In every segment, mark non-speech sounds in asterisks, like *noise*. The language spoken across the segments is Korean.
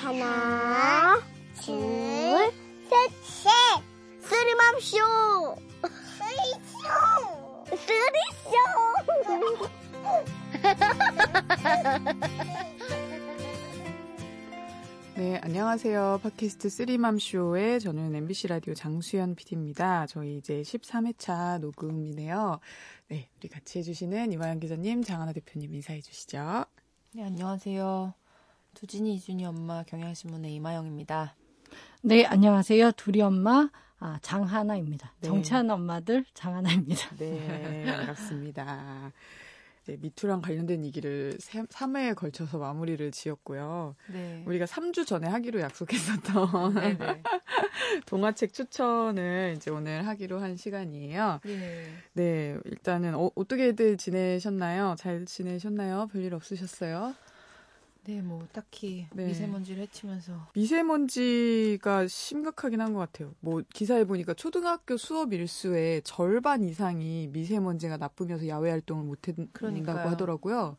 하나, 둘, 셋, 셋. 쓰리맘쇼. 쓰리쇼. 쓰리쇼. 네, 안녕하세요. 팟캐스트 쓰리맘쇼의 저는 MBC 라디오 장수연 PD입니다. 저희 이제 13회차 녹음이네요. 네, 우리 같이 해주시는 이화영 기자님, 장하나 대표님 인사해 주시죠. 네, 안녕하세요. 두진이, 이준이 엄마 경향신문의 이마영입니다. 네, 안녕하세요. 둘이 엄마 아, 장하나입니다. 네. 정치하는 엄마들 장하나입니다. 네, 반갑습니다. 이제 미투랑 관련된 얘기를 3 회에 걸쳐서 마무리를 지었고요. 네. 우리가 3주 전에 하기로 약속했었던 네, 네. *laughs* 동화책 추천을 이제 오늘 하기로 한 시간이에요. 네. 네, 일단은 어, 어떻게들 지내셨나요? 잘 지내셨나요? 별일 없으셨어요? 네, 뭐 딱히 네. 미세먼지를 해치면서 미세먼지가 심각하긴 한 것 같아요. 뭐 기사에 보니까 초등학교 수업 일수의 절반 이상이 미세먼지가 나쁘면서 야외 활동을 못 한다고 하더라고요.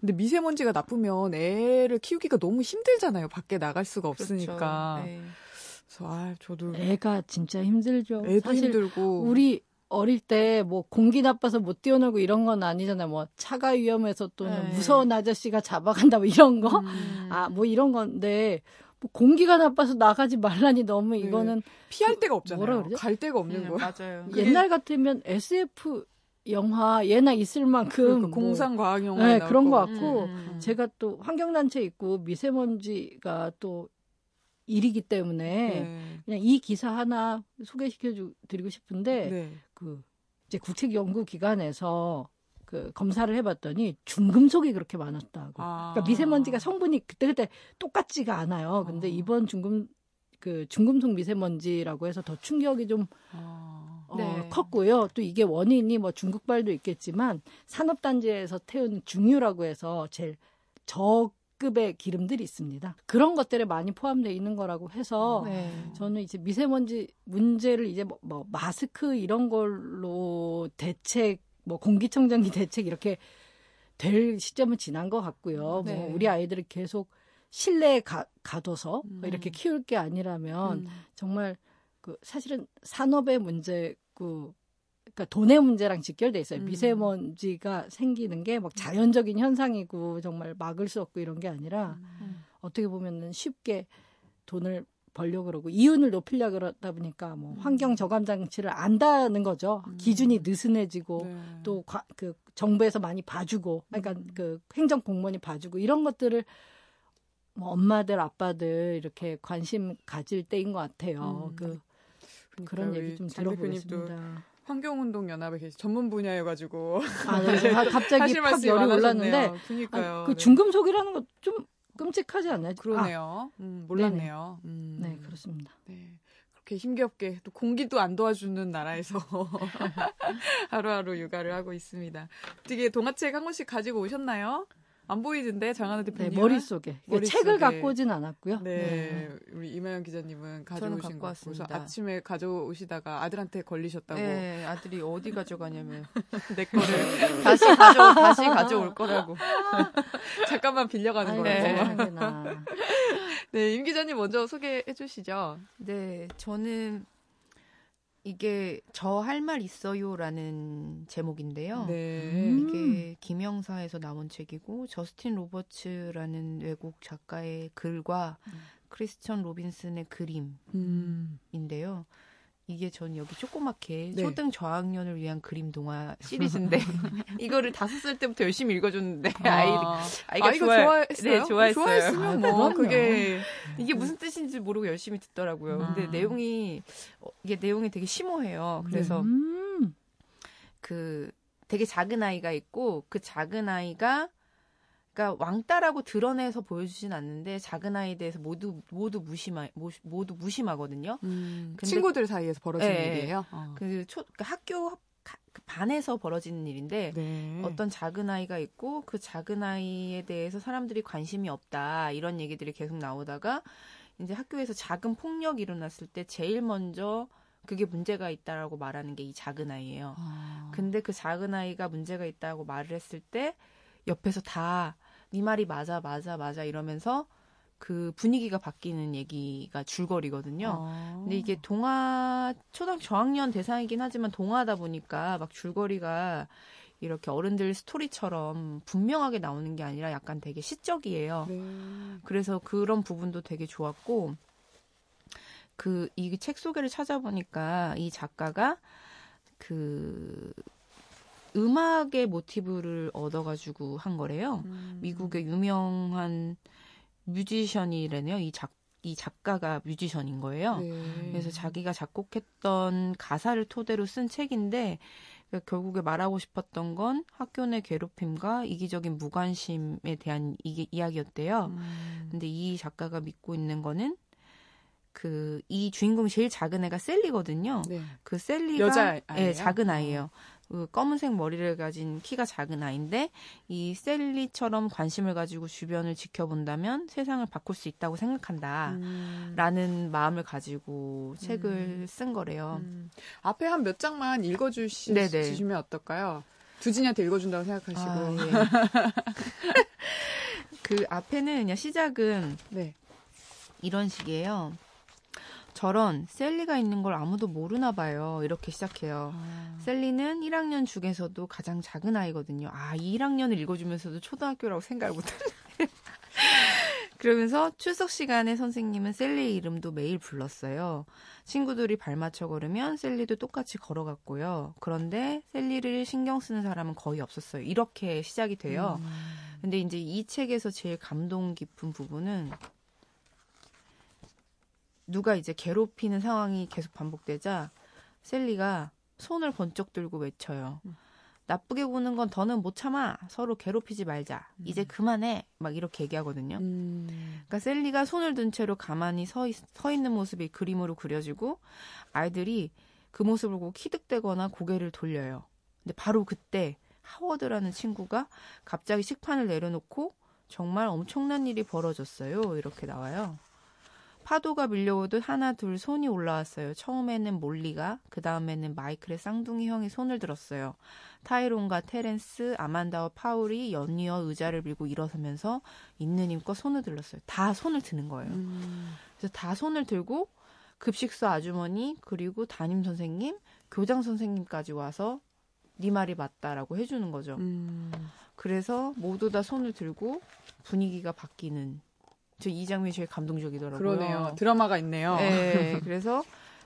근데 미세먼지가 나쁘면 애를 키우기가 너무 힘들잖아요. 밖에 나갈 수가 그렇죠. 없으니까. 그렇죠. 네. 그래서 아, 저도 애가 진짜 힘들죠. 애도 힘들고 우리 어릴 때 뭐 공기 나빠서 못 뛰어놀고 이런 건 아니잖아요. 뭐 차가 위험해서 또는 네. 무서운 아저씨가 잡아간다 뭐 이런 거. 음. 아, 뭐 이런 건데 뭐 공기가 나빠서 나가지 말라니 너무 네. 이거는 네. 피할 데가 없잖아요. 뭐라 그러죠? 갈 데가 없는 네, 거 맞아요. *laughs* 옛날 같으면 SF 영화 예나 있을 만큼 그러니까 뭐, 공상 과학 영화 네, 그런 거 같고 음. 제가 또 환경 단체 있고 미세먼지가 또 일이기 때문에 네. 그냥 이 기사 하나 소개시켜 드리고 싶은데 네. 그 이제 국책연구기관에서 그 검사를 해봤더니 중금속이 그렇게 많았다고. 아. 그러니까 미세먼지가 성분이 그때 그때 똑같지가 않아요. 근데 아. 이번 중금 그 중금속 미세먼지라고 해서 더 충격이 좀 아. 어, 네. 컸고요. 또 이게 원인이 뭐 중국발도 있겠지만 산업단지에서 태운 중유라고 해서 제일 적 급의 기름들이 있습니다. 그런 것들에 많이 포함되어 있는 거라고 해서 네. 저는 이제 미세먼지 문제를 이제 뭐, 뭐 마스크 이런 걸로 대책, 뭐 공기청정기 *laughs* 대책 이렇게 될 시점은 지난 것 같고요. 뭐 네. 뭐 우리 아이들을 계속 실내에 가, 가둬서 음. 이렇게 키울 게 아니라면 음. 정말 그 사실은 산업의 문제고 그러니까 돈의 문제랑 직결돼 있어요. 음. 미세먼지가 생기는 게 막 자연적인 현상이고 정말 막을 수 없고 이런 게 아니라 음. 어떻게 보면은 쉽게 돈을 벌려 그러고 이윤을 높이려 그러다 보니까 뭐 음. 환경 저감 장치를 안다는 거죠. 음. 기준이 느슨해지고 네. 또그 정부에서 많이 봐주고 그러니까 음. 그 행정 공무원이 봐주고 이런 것들을 뭐 엄마들 아빠들 이렇게 관심 가질 때인 것 같아요. 음. 그 그러니까 그런 얘기 좀 들어보겠습니다. 환경운동연합에 계시 전문 분야여가지고 아, 네. *laughs* 아, 갑자기 팍 열이 올랐는데 그니까요. 아, 그 네. 중금 속이라는 거 좀 끔찍하지 않나요? 그러네요. 아, 음, 몰랐네요. 음. 네 그렇습니다. 네. 그렇게 힘겹게 또 공기도 안 도와주는 나라에서 *laughs* 하루하루 육아를 하고 있습니다. 어떻게 동화책 한 권씩 가지고 오셨나요? 안 보이던데 장하나 대표님 네, 머릿속에. 머릿속에. 책을 갖고 오진 않았고요. 네, 네. 우리 이마영 기자님은 가져오신 거 그래서 아침에 가져오시다가 아들한테 걸리셨다고. 네, 아들이 어디 가져가냐면 *laughs* 내 거를 *laughs* 다시 가져 다시 가져올 거라고. *laughs* 잠깐만 빌려가는 거예요. 네, 임 기자님 먼저 소개해 주시죠. 네, 저는 이게 저 할 말 있어요라는 제목인데요. 네. 이게 김영사에서 나온 책이고 저스틴 로버츠라는 외국 작가의 글과 음. 크리스천 로빈슨의 그림인데요. 음. 이게 전 여기 조그맣게 네. 초등 저학년을 위한 그림 동화 시리즈인데 *laughs* 이거를 다섯 살 때부터 열심히 읽어줬는데 아. 아이 아이가, 아이가 좋아, 좋아했어요? 네 좋아했어요. 좋아했으면 뭐 아, 그게 이게 무슨 뜻인지 모르고 열심히 듣더라고요. 음. 근데 내용이 어, 이게 내용이 되게 심오해요. 그래서 음. 그 되게 작은 아이가 있고 그 작은 아이가 그러니까 왕따라고 드러내서 보여주진 않는데 작은 아이에 대해서 모두 모두 무심하 모두 무심하거든요. 음, 친구들 사이에서 벌어지는 네, 일이에요. 어. 그 초, 그 학교 그 반에서 벌어지는 일인데 네. 어떤 작은 아이가 있고 그 작은 아이에 대해서 사람들이 관심이 없다 이런 얘기들이 계속 나오다가 이제 학교에서 작은 폭력이 일어났을 때 제일 먼저 그게 문제가 있다라고 말하는 게 이 작은 아이예요. 아. 근데 그 작은 아이가 문제가 있다고 말을 했을 때 옆에서 다 네 말이 맞아 맞아 맞아 이러면서 그 분위기가 바뀌는 얘기가 줄거리거든요. 아. 근데 이게 동화 초등학교 저학년 대상이긴 하지만 동화다 보니까 막 줄거리가 이렇게 어른들 스토리처럼 분명하게 나오는 게 아니라 약간 되게 시적이에요. 네. 그래서 그런 부분도 되게 좋았고 그 이 책 소개를 찾아보니까 이 작가가 그 음악의 모티브를 얻어가지고 한 거래요. 음. 미국의 유명한 뮤지션이래네요. 이 작, 이 작가가 뮤지션인 거예요. 네. 그래서 자기가 작곡했던 가사를 토대로 쓴 책인데 그러니까 결국에 말하고 싶었던 건 학교 내 괴롭힘과 이기적인 무관심에 대한 이, 이야기였대요. 음. 근데 이 작가가 믿고 있는 거는 그 이 주인공 제일 작은 애가 셀리거든요. 네. 그 셀리가 여자 예, 작은 아이예요. 그 검은색 머리를 가진 키가 작은 아이인데 이 셀리처럼 관심을 가지고 주변을 지켜본다면 세상을 바꿀 수 있다고 생각한다라는 음. 마음을 가지고 책을 음. 쓴 거래요. 음. 앞에 한 몇 장만 읽어주시면 어떨까요? 두진이한테 읽어준다고 생각하시고. 아, 예. *laughs* 그 앞에는 그냥 시작은 네. 이런 식이에요. 저런 셀리가 있는 걸 아무도 모르나 봐요. 이렇게 시작해요. 아. 셀리는 1학년 중에서도 가장 작은 아이거든요. 아, 이 1학년을 읽어주면서도 초등학교라고 생각을 못하네. *laughs* 그러면서 출석 시간에 선생님은 셀리의 이름도 매일 불렀어요. 친구들이 발맞춰 걸으면 셀리도 똑같이 걸어갔고요. 그런데 셀리를 신경 쓰는 사람은 거의 없었어요. 이렇게 시작이 돼요. 음. 근데 이제 이 책에서 제일 감동 깊은 부분은 누가 이제 괴롭히는 상황이 계속 반복되자 셀리가 손을 번쩍 들고 외쳐요. 음. 나쁘게 보는 건 더는 못 참아. 서로 괴롭히지 말자. 음. 이제 그만해. 막 이렇게 얘기하거든요. 음. 그러니까 셀리가 손을 든 채로 가만히 서, 있, 서 있는 모습이 그림으로 그려지고 아이들이 그 모습을 보고 키득대거나 고개를 돌려요. 근데 바로 그때 하워드라는 친구가 갑자기 식판을 내려놓고 정말 엄청난 일이 벌어졌어요. 이렇게 나와요. 파도가 밀려오듯 하나 둘 손이 올라왔어요. 처음에는 몰리가, 그 다음에는 마이클의 쌍둥이 형이 손을 들었어요. 타이론과 테렌스, 아만다와 파울이 연이어 의자를 밀고 일어서면서 있는 힘껏 손을 들었어요. 다 손을 드는 거예요. 음. 그래서 다 손을 들고 급식소 아주머니 그리고 담임 선생님, 교장 선생님까지 와서 네 말이 맞다라고 해주는 거죠. 음. 그래서 모두 다 손을 들고 분위기가 바뀌는 저 이 장면이 제일 감동적이더라고요. 그러네요. 드라마가 있네요. 네. *laughs* 그래서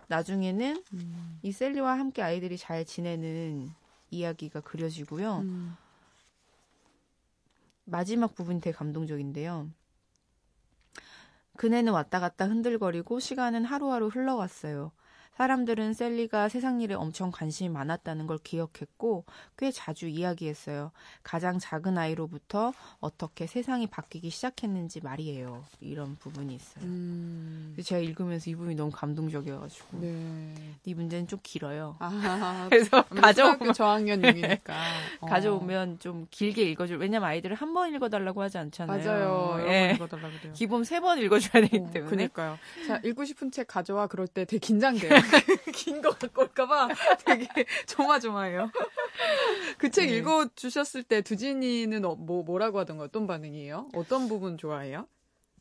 나중에는 음. 이 셀리와 함께 아이들이 잘 지내는 이야기가 그려지고요. 음. 마지막 부분이 되게 감동적인데요. 그네는 왔다 갔다 흔들거리고 시간은 하루하루 흘러갔어요. 사람들은 셀리가 세상 일에 엄청 관심이 많았다는 걸 기억했고 꽤 자주 이야기했어요. 가장 작은 아이로부터 어떻게 세상이 바뀌기 시작했는지 말이에요. 이런 부분이 있어요. 음. 제가 읽으면서 이 부분이 너무 감동적이어가지고 네. 이 문제는 좀 길어요. 아, *laughs* 그래서 가져오면 저학년이니까 *laughs* 어. 가져오면 좀 길게 읽어줄. 왜냐면 아이들을 한 번 읽어달라고 하지 않잖아요. 맞아요. 예. 읽어달라 그래요. 기본 세 번 읽어줘야 되기 어, 때문에. 그러니까요. 자 읽고 싶은 책 가져와 그럴 때 되게 긴장돼요. *laughs* *laughs* 긴 거 갖고 올까봐 되게 조마조마해요. 그책 네. 읽어주셨을 때 두진이는 어, 뭐, 뭐라고 하던가요? 어떤 반응이에요? 어떤 부분 좋아해요?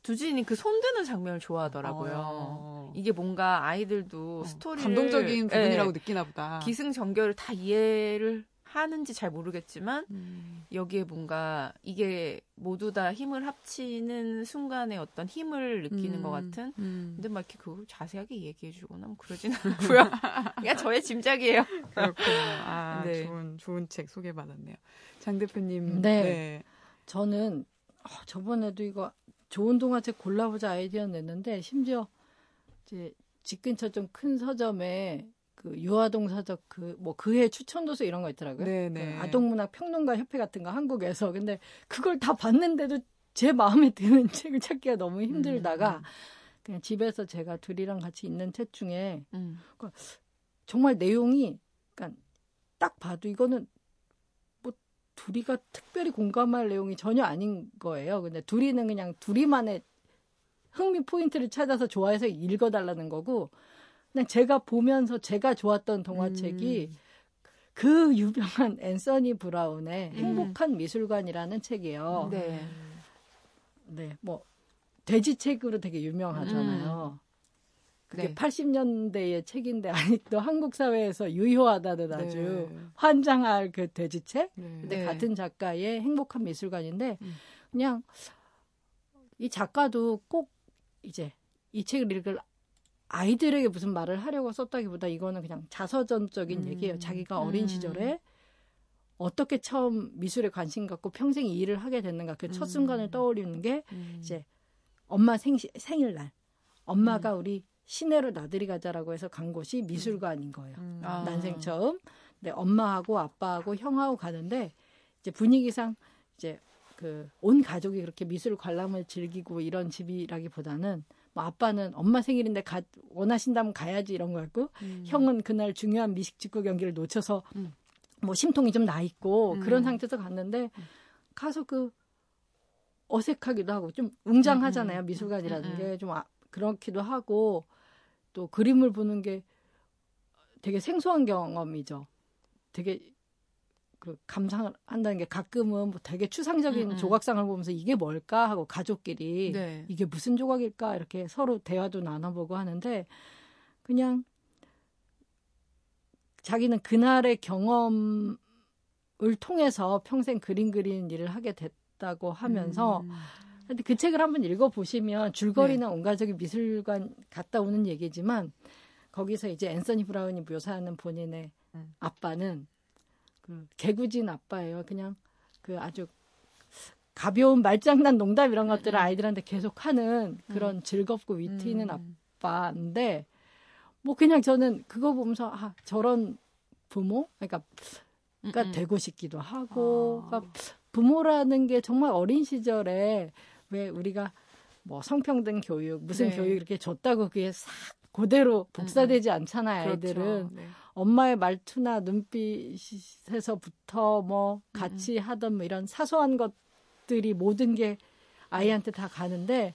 두진이 그 손드는 장면을 좋아하더라고요. 어. 이게 뭔가 아이들도 어, 스토리 감동적인 부분이라고 네, 느끼나 보다. 기승전결을 다 이해를 하는지 잘 모르겠지만 음. 여기에 뭔가 이게 모두 다 힘을 합치는 순간에 어떤 힘을 느끼는 음. 것 같은. 음. 근데 막 이렇게 그걸 자세하게 얘기해주거나 뭐 그러진 *laughs* 않고요. 그냥 저의 짐작이에요. 그렇군요. 아 *laughs* 네. 좋은 좋은 책 소개받았네요. 장 대표님. 네. 네. 저는 어, 저번에도 이거 좋은 동화책 골라보자 아이디어 냈는데 심지어 이제 집 근처 좀 큰 서점에 그 유아동 사적 그 뭐 그해 추천 도서 이런 거 있더라고요. 네네. 그 아동문학 평론가 협회 같은 거 한국에서 근데 그걸 다 봤는데도 제 마음에 드는 *laughs* 책을 찾기가 너무 힘들다가 음. 그냥 집에서 제가 둘이랑 같이 있는 책 중에 음. 그러니까 정말 내용이 그러니까 딱 봐도 이거는 뭐 둘이가 특별히 공감할 내용이 전혀 아닌 거예요. 근데 둘이는 그냥 둘이만의 흥미 포인트를 찾아서 좋아해서 읽어달라는 거고 그냥 제가 보면서 제가 좋았던 동화책이 음. 그 유명한 *laughs* 앤서니 브라운의 음. 행복한 미술관이라는 책이에요. 네. 네, 뭐 돼지 책으로 되게 유명하잖아요. 음. 그게 네. 80년대의 책인데 아직도 한국 사회에서 유효하다는 아주 네. 환장할 그 돼지 책. 네. 근데 네. 같은 작가의 행복한 미술관인데 음. 그냥 이 작가도 꼭 이제 이 책을 읽을 아이들에게 무슨 말을 하려고 썼다기보다 이거는 그냥 자서전적인 음. 얘기예요. 자기가 어린 음. 시절에 어떻게 처음 미술에 관심 갖고 평생 이 일을 하게 됐는가 그 첫 순간을 음. 떠올리는 게 음. 이제 엄마 생 생일날 엄마가 음. 우리 시내로 나들이 가자라고 해서 간 곳이 미술관인 거예요. 음. 아. 난생 처음. 근데 엄마하고 아빠하고 형하고 가는데 이제 분위기상 이제 그 온 가족이 그렇게 미술 관람을 즐기고 이런 집이라기보다는 뭐 아빠는 엄마 생일인데 가, 원하신다면 가야지 이런 거였고 음. 형은 그날 중요한 미식 직구 경기를 놓쳐서 음. 뭐 심통이 좀 나 있고 음. 그런 상태에서 갔는데 음. 가서 그 어색하기도 하고 좀 웅장하잖아요 음, 음, 미술관이라는 게 좀 아, 그렇기도 하고 또 그림을 보는 게 되게 생소한 경험이죠. 되게 그 감상을 한다는 게 가끔은 뭐 되게 추상적인 음, 조각상을 보면서 이게 뭘까 하고 가족끼리 네. 이게 무슨 조각일까 이렇게 서로 대화도 나눠보고 하는데 그냥 자기는 그날의 경험을 통해서 평생 그림 그리는 일을 하게 됐다고 하면서 음. 근데 그 책을 한번 읽어보시면 줄거리나 네. 온 가족이 미술관 갔다 오는 얘기지만 거기서 이제 앤서니 브라운이 묘사하는 본인의 음. 아빠는 그 개구진 아빠예요. 그냥 그 아주 가벼운 말장난 농담 이런 것들을 음. 아이들한테 계속 하는 그런 음. 즐겁고 위트 있는 음. 아빠인데 뭐 그냥 저는 그거 보면서 아 저런 부모 그러니까 그러니까. 되고 싶기도 하고 아. 그러니까 부모라는 게 정말 어린 시절에 왜 우리가 뭐 성평등 교육 무슨 네. 교육 이렇게 줬다고 그게 싹 그대로 복사되지 음, 않잖아요 그렇죠. 아이들은 그렇죠. 네. 엄마의 말투나 눈빛에서부터 뭐 같이 하던 뭐 이런 사소한 것들이 모든 게 아이한테 다 가는데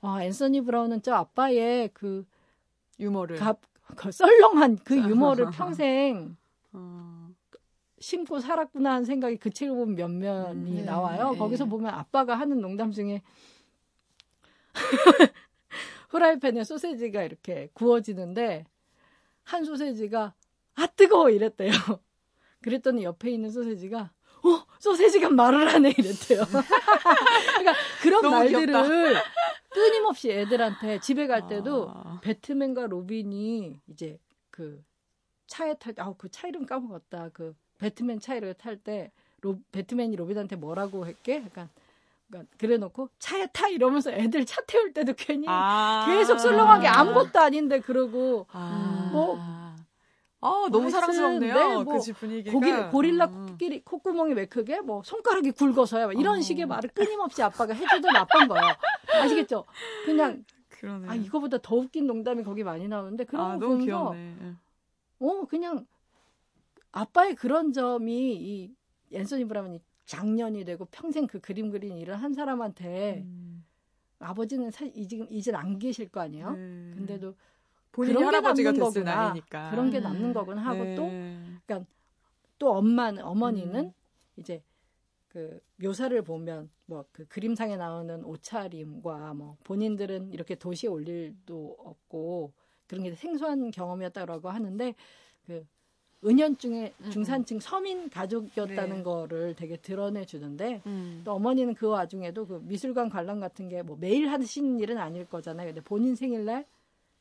와 앤서니 브라운은 저 아빠의 그 유머를 갑, 그 썰렁한 그 *laughs* 유머를 평생 *laughs* 어. 심고 살았구나 하는 생각이 그 책을 보면 몇 면이 네, 나와요. 네. 거기서 보면 아빠가 하는 농담 중에 *laughs* 후라이팬에 소세지가 이렇게 구워지는데 한 소세지가 아 뜨거워 이랬대요. *laughs* 그랬더니 옆에 있는 소세지가 어 소세지가 말을 하네 이랬대요. *laughs* 그러니까 그런 말들을. 끊임없이 애들한테 집에 갈 때도 아. 배트맨과 로빈이 이제 그 차에 탈 때, 아우, 그 차 이름 까먹었다. 그 배트맨 차를 탈 때, 로, 배트맨이 로빈한테 뭐라고 했게? 약간, 그러니까 그래 놓고 차에 타 이러면서 애들 차 태울 때도 괜히 아~ 계속 썰렁하게 아무것도 아닌데 그러고 아~ 뭐 아, 너무 사랑스럽네요. 네, 뭐그 분위기가. 고기, 고릴라 음. 코끼리 콧구멍이 왜 크게? 뭐 손가락이 굵어서야 이런 어. 식의 말을 끊임없이 아빠가 해주던 나쁜 거예요. 아시겠죠? 그냥 그러네. 아 이거보다 더 웃긴 농담이 거기 많이 나오는데 그런 아, 거 보면서 귀엽네. 예. 어 그냥 아빠의 그런 점이 이 앤서니 브라운이 장년이 되고 평생 그 그림 그린 일을 한 사람한테 음. 아버지는 사, 이제 이제 안 계실 거 아니에요. 네. 근데도 본인이 할아버지가 됐을 나이니까 그런 게 남는 거구나 하고 네. 또 그러니까 또 엄마는 어머니는 음. 이제 그 묘사를 보면 뭐 그 그림상에 나오는 옷차림과 뭐 본인들은 이렇게 도시에 올 일도 없고 그런 게 생소한 경험이었다라고 하는데 그 은연중에 음, 음. 중산층 서민 가족이었다는 네. 거를 되게 드러내 주는데 음. 또 어머니는 그 와중에도 그 미술관 관람 같은 게 뭐 매일 하시는 일은 아닐 거잖아요. 근데 본인 생일날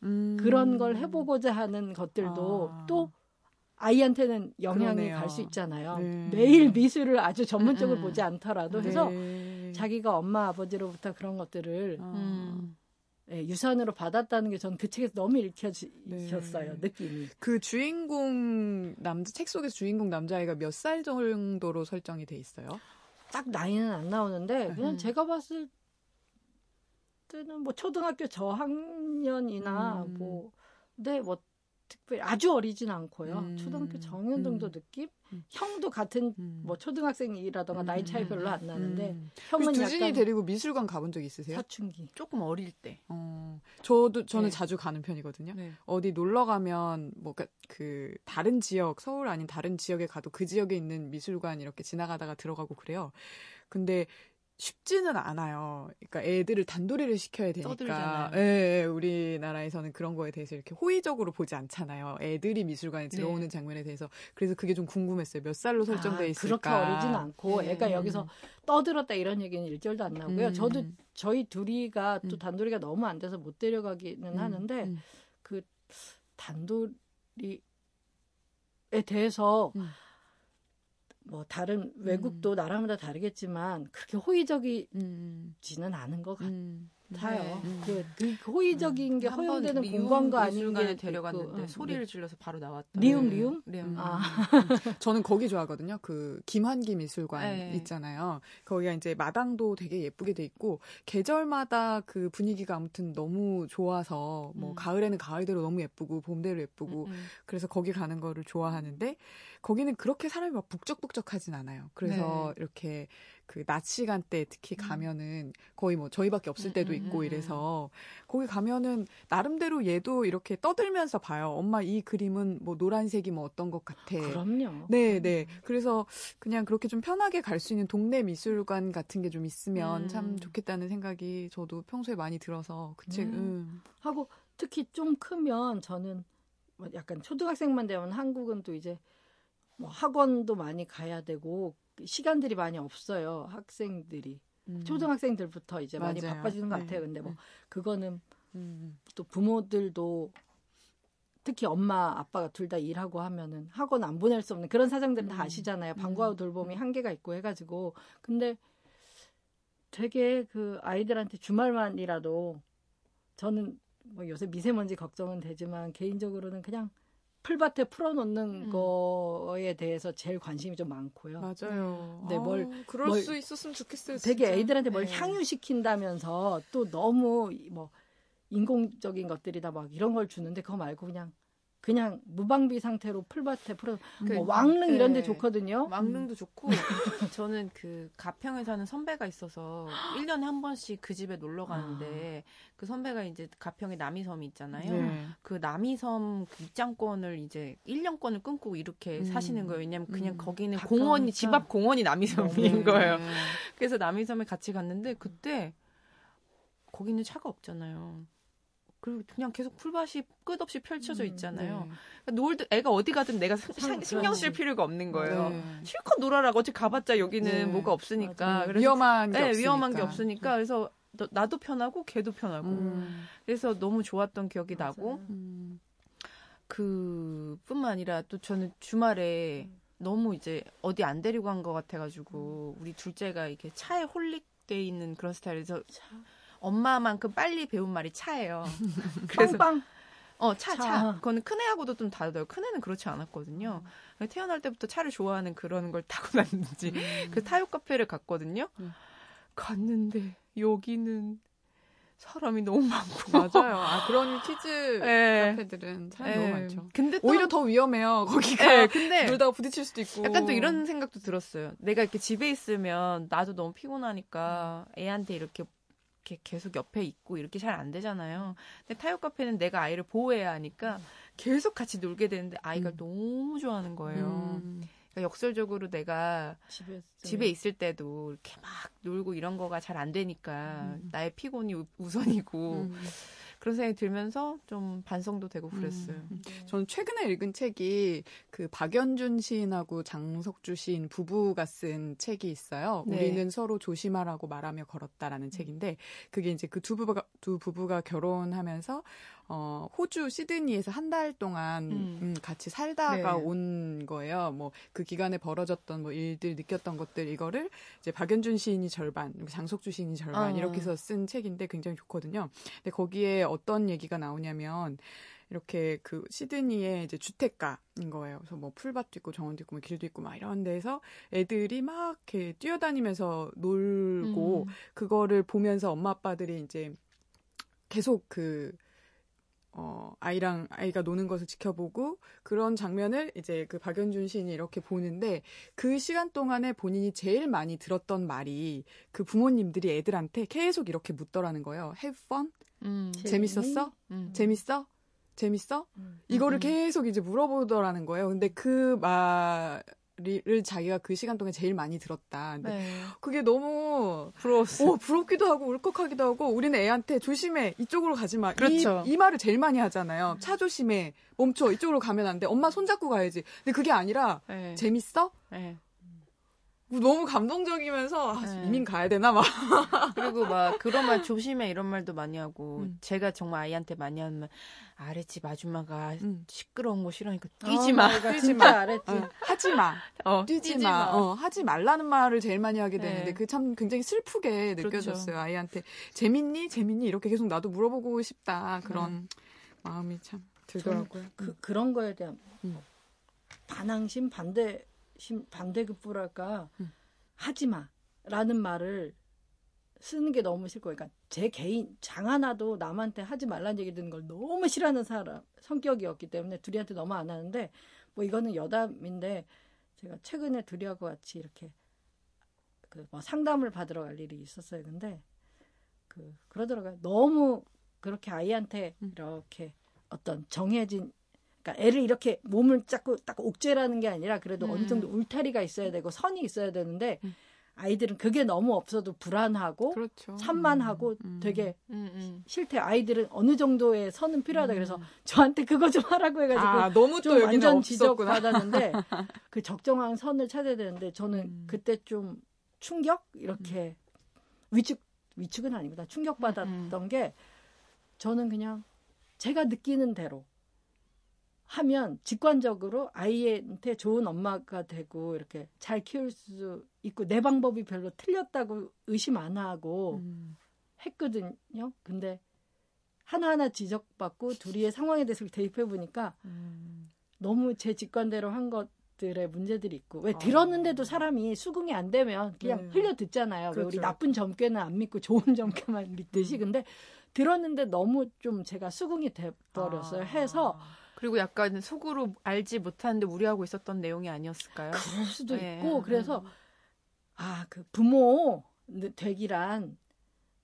음. 그런 걸 해보고자 하는 것들도 아. 또 아이한테는 영향이 갈 수 있잖아요. 네. 매일 미술을 아주 전문적으로 음. 보지 않더라도 해서 네. 자기가 엄마 아버지로부터 그런 것들을 아. 네, 유산으로 받았다는 게 저는 그 책에서 너무 읽혀졌어요 네. 느낌이. 그 주인공 남자 책 속에서 주인공 남자아이가 몇 살 정도로 설정이 돼 있어요? 딱 나이는 안 나오는데 그냥 음. 제가 봤을 때는 뭐 초등학교 저학년이나 음. 뭐 근데 뭐 특별히 아주 어리진 않고요. 음. 초등학교 정년 정도 음. 느낌? 음. 형도 같은 음. 뭐 초등학생이라던가 나이 차이 음. 별로 안 나는데 음. 형은 두진이 데리고 미술관 가본 적 있으세요? 사춘기. 조금 어릴 때. 어. 저도 저는 네. 자주 가는 편이거든요. 네. 어디 놀러 가면 뭐그 그 다른 지역 서울 아닌 다른 지역에 가도 그 지역에 있는 미술관 이렇게 지나가다가 들어가고 그래요. 근데 쉽지는 않아요. 그러니까 애들을 단도리를 시켜야 되니까. 예, 예, 우리나라에서는 그런 거에 대해서 이렇게 호의적으로 보지 않잖아요. 애들이 미술관에 들어오는 네. 장면에 대해서. 그래서 그게 좀 궁금했어요. 몇 살로 설정돼 아, 있을까? 그렇게 어리진 않고 네. 애가 여기서 떠들었다 이런 얘기는 일절도 안 나고요. 음. 저도 저희 둘이가 또 음. 단도리가 너무 안 돼서 못 데려가기는 음. 하는데 음. 그 단도리에 대해서 음. 뭐 다른 외국도 음. 나라마다 다르겠지만 그렇게 호의적이지는 않은 것 같아요. 음. 타요. 네. 그, 그 호의적인 음. 게 허용되는 공간과 아닌 게 데려갔는데 그, 소리를 네. 질러서 바로 나왔다. 리움 리움? 네. 리움. 아. *laughs* 저는 거기 좋아하거든요. 그 김한기 미술관 네. 있잖아요. 거기가 이제 마당도 되게 예쁘게 돼 있고 계절마다 그 분위기가 아무튼 너무 좋아서 뭐 음. 가을에는 가을대로 너무 예쁘고 봄대로 예쁘고 음, 음. 그래서 거기 가는 거를 좋아하는데 거기는 그렇게 사람이 막 북적북적하진 않아요. 그래서 네. 이렇게 그 낮 시간대 특히 음. 가면은 거의 뭐 저희밖에 없을 때도 음, 음, 있고 이래서 거기 가면은 나름대로 얘도 이렇게 떠들면서 봐요. 엄마 이 그림은 뭐 노란색이 뭐 어떤 것 같아. 그럼요. 네, 네. 그래서 그냥 그렇게 좀 편하게 갈 수 있는 동네 미술관 같은 게 좀 있으면 음. 참 좋겠다는 생각이 저도 평소에 많이 들어서 그 책, 음. 음. 하고 특히 좀 크면 저는 뭐 약간 초등학생만 되면 한국은 또 이제 뭐 학원도 많이 가야 되고 시간들이 많이 없어요. 학생들이. 음. 초등학생들부터 이제 많이 맞아요. 바빠지는 것 네. 같아요. 근데 뭐 네. 그거는 음. 또 부모들도 특히 엄마 아빠가 둘 다 일하고 하면은 학원 안 보낼 수 없는 그런 사정들은 음. 다 아시잖아요. 방과후 음. 돌봄이 한계가 있고 해가지고 근데 되게 그 아이들한테 주말만이라도 저는 뭐 요새 미세먼지 걱정은 되지만 개인적으로는 그냥 풀밭에 풀어놓는 음. 거에 대해서 제일 관심이 좀 많고요. 맞아요. 네, 뭘 아, 그럴 뭘, 수 있었으면 좋겠어요. 되게 진짜. 애들한테 뭘 네. 향유시킨다면서 또 너무 뭐 인공적인 것들이다 막 이런 걸 주는데 그거 말고 그냥 그냥 무방비 상태로 풀밭에 풀어 그, 뭐 왕릉 이런 데 네. 좋거든요. 왕릉도 음. 좋고 *laughs* 저는 그 가평에 사는 선배가 있어서 1년에 한 번씩 그 집에 놀러 가는데 아. 그 선배가 이제 가평에 남이섬이 있잖아요. 네. 그 남이섬 그 입장권을 이제 1년권을 끊고 이렇게 음. 사시는 거예요. 왜냐면 그냥 음. 거기는 공원이 집 앞 공원이 남이섬인 네. 거예요. 그래서 남이섬에 같이 갔는데 그때 거기는 차가 없잖아요. 그리고 그냥 계속 풀밭이 끝없이 펼쳐져 음, 있잖아요. 음, 네. 그러니까 놀 애가 어디 가든 내가 상, 신경 쓸 필요가 없는 거예요. 네. 실컷 놀아라고 어차피 가봤자 여기는 네. 뭐가 없으니까. 그래서, 위험한 게 네, 없으니까. 위험한 게 없으니까. 그래서 나도 편하고 걔도 편하고. 음. 그래서 너무 좋았던 기억이 맞아요. 나고. 음. 그뿐만 아니라 또 저는 주말에 음. 너무 이제 어디 안 데리고 간 것 같아가지고 음. 우리 둘째가 이렇게 차에 홀릭돼 있는 그런 스타일에서 차. 엄마만큼 빨리 배운 말이 차예요. *laughs* 그래서 빵빵. 어, 차, 차, 차. 그거는 큰애하고도 좀 다르더라고요. 큰애는 그렇지 않았거든요. 음. 태어날 때부터 차를 좋아하는 그런 걸 타고 났는지. 음. 그 타요 카페를 갔거든요. 음. 갔는데, 여기는 사람이 너무 많고. 맞아요. 아, 그런 키즈 *laughs* 네. 카페들은 사람이 네. 너무 많죠. 근데 또, 오히려 더 위험해요. 거기가. 네, 근데 놀다가 부딪힐 수도 있고. 약간 또 이런 생각도 들었어요. 내가 이렇게 집에 있으면 나도 너무 피곤하니까 애한테 이렇게 이렇게 계속 옆에 있고 이렇게 잘 안 되잖아요. 근데 타요 카페는 내가 아이를 보호해야 하니까 계속 같이 놀게 되는데 아이가 음. 너무 좋아하는 거예요. 음. 그러니까 역설적으로 내가 집에, 집에 있을 때도 이렇게 막 놀고 이런 거가 잘 안 되니까 음. 나의 피곤이 우선이고 음. 그런 생각이 들면서 좀 반성도 되고 그랬어요. 음. 저는 최근에 읽은 책이 그 박연준 시인하고 장석주 시인 부부가 쓴 책이 있어요. 네. 우리는 서로 조심하라고 말하며 걸었다라는 음. 책인데 그게 이제 그 두 부부가 두 부부가 결혼하면서 어, 호주 시드니에서 한 달 동안 음. 음, 같이 살다가 네. 온 거예요. 뭐 그 기간에 벌어졌던 뭐 일들 느꼈던 것들 이거를 이제 박연준 시인이 절반, 장석주 시인이 절반 어. 이렇게 해서 쓴 책인데 굉장히 좋거든요. 근데 거기에 어떤 얘기가 나오냐면 이렇게 그 시드니의 이제 주택가인 거예요. 그래서 뭐 풀밭도 있고 정원도 있고 뭐 길도 있고 막 이런 데서 애들이 막 이렇게 뛰어다니면서 놀고 음. 그거를 보면서 엄마 아빠들이 이제 계속 그 어, 아이랑 아이가 노는 것을 지켜보고 그런 장면을 이제 그 박연준 시인이 이렇게 보는데 그 시간 동안에 본인이 제일 많이 들었던 말이 그 부모님들이 애들한테 계속 이렇게 묻더라는 거예요. Have fun? 음, 재밌었어? 음. 재밌어? 재밌어? 음. 이거를 음. 계속 이제 물어보더라는 거예요. 근데 그 말, 를 자기가 그 시간 동안 제일 많이 들었다. 네. 그게 너무 부러웠어. 어, 부럽기도 하고 울컥하기도 하고 우리는 애한테 조심해 이쪽으로 가지 마. 그렇죠. 이, 이 말을 제일 많이 하잖아요. 차 조심해 멈춰 이쪽으로 가면 안 돼. 엄마 손 잡고 가야지. 근데 그게 아니라 네. 재밌어? 네. 너무 감동적이면서 아, 네. 이민 가야 되나 막 *laughs* 그리고 막 그런 말 조심해 이런 말도 많이 하고 음. 제가 정말 아이한테 많이 하는 말 아랫집 아줌마가 음. 시끄러운 거 싫어하니까 뛰지 어, 마 뛰지 마 아랫집 어, 하지 마 어, 뛰지, 뛰지 마, 마. 어, 하지 말라는 말을 제일 많이 하게 되는데 네. 그참 굉장히 슬프게 그렇죠. 느껴졌어요 아이한테 재밌니 재밌니 이렇게 계속 나도 물어보고 싶다 그런 음. 마음이 참 들더라고요 그 그런 거에 대한 음. 반항심 반대 반대급부랄까 음. 하지 마라는 말을 쓰는 게 너무 싫고 그러니까 제 개인 장 하나도 남한테 하지 말라는 얘기 듣는 걸 너무 싫어하는 사람 성격이었기 때문에 둘이한테 너무 안 하는데 뭐 이거는 여담인데 제가 최근에 둘이하고 같이 이렇게 그 뭐 상담을 받으러 갈 일이 있었어요. 근데 그 그러더라고요. 너무 그렇게 아이한테 음. 이렇게 어떤 정해진 그러니까 애를 이렇게 몸을 자꾸 딱 옥죄라는 게 아니라 그래도 음. 어느 정도 울타리가 있어야 되고 선이 있어야 되는데 음. 아이들은 그게 너무 없어도 불안하고 그렇죠. 산만하고 음. 음. 되게 음, 음. 싫대 아이들은 어느 정도의 선은 필요하다 그래서 저한테 그거 좀 하라고 해가지고 아, 너무 좀 완전 지적 받았는데 *laughs* 그 적정한 선을 찾아야 되는데 저는 그때 좀 충격 이렇게 위축 위축은 아니구나 충격 받았던 게 저는 그냥 제가 느끼는 대로 하면 직관적으로 아이한테 좋은 엄마가 되고 이렇게 잘 키울 수 있고 내 방법이 별로 틀렸다고 의심 안 하고 음. 했거든요. 근데 하나하나 지적받고 둘이의 상황에 대해서 대입해 보니까 음. 너무 제 직관대로 한 것들의 문제들이 있고 왜 아. 들었는데도 사람이 수긍이 안 되면 그냥 네. 흘려 듣잖아요. 그렇죠. 우리 나쁜 점괘는 안 믿고 좋은 점괘만 믿듯이 음. 근데 들었는데 너무 좀 제가 수긍이 돼 버렸어요. 아. 해서 그리고 약간 속으로 알지 못하는데 우려하고 있었던 내용이 아니었을까요? 그럴 수도 네. 있고 그래서 아 그 부모 되기란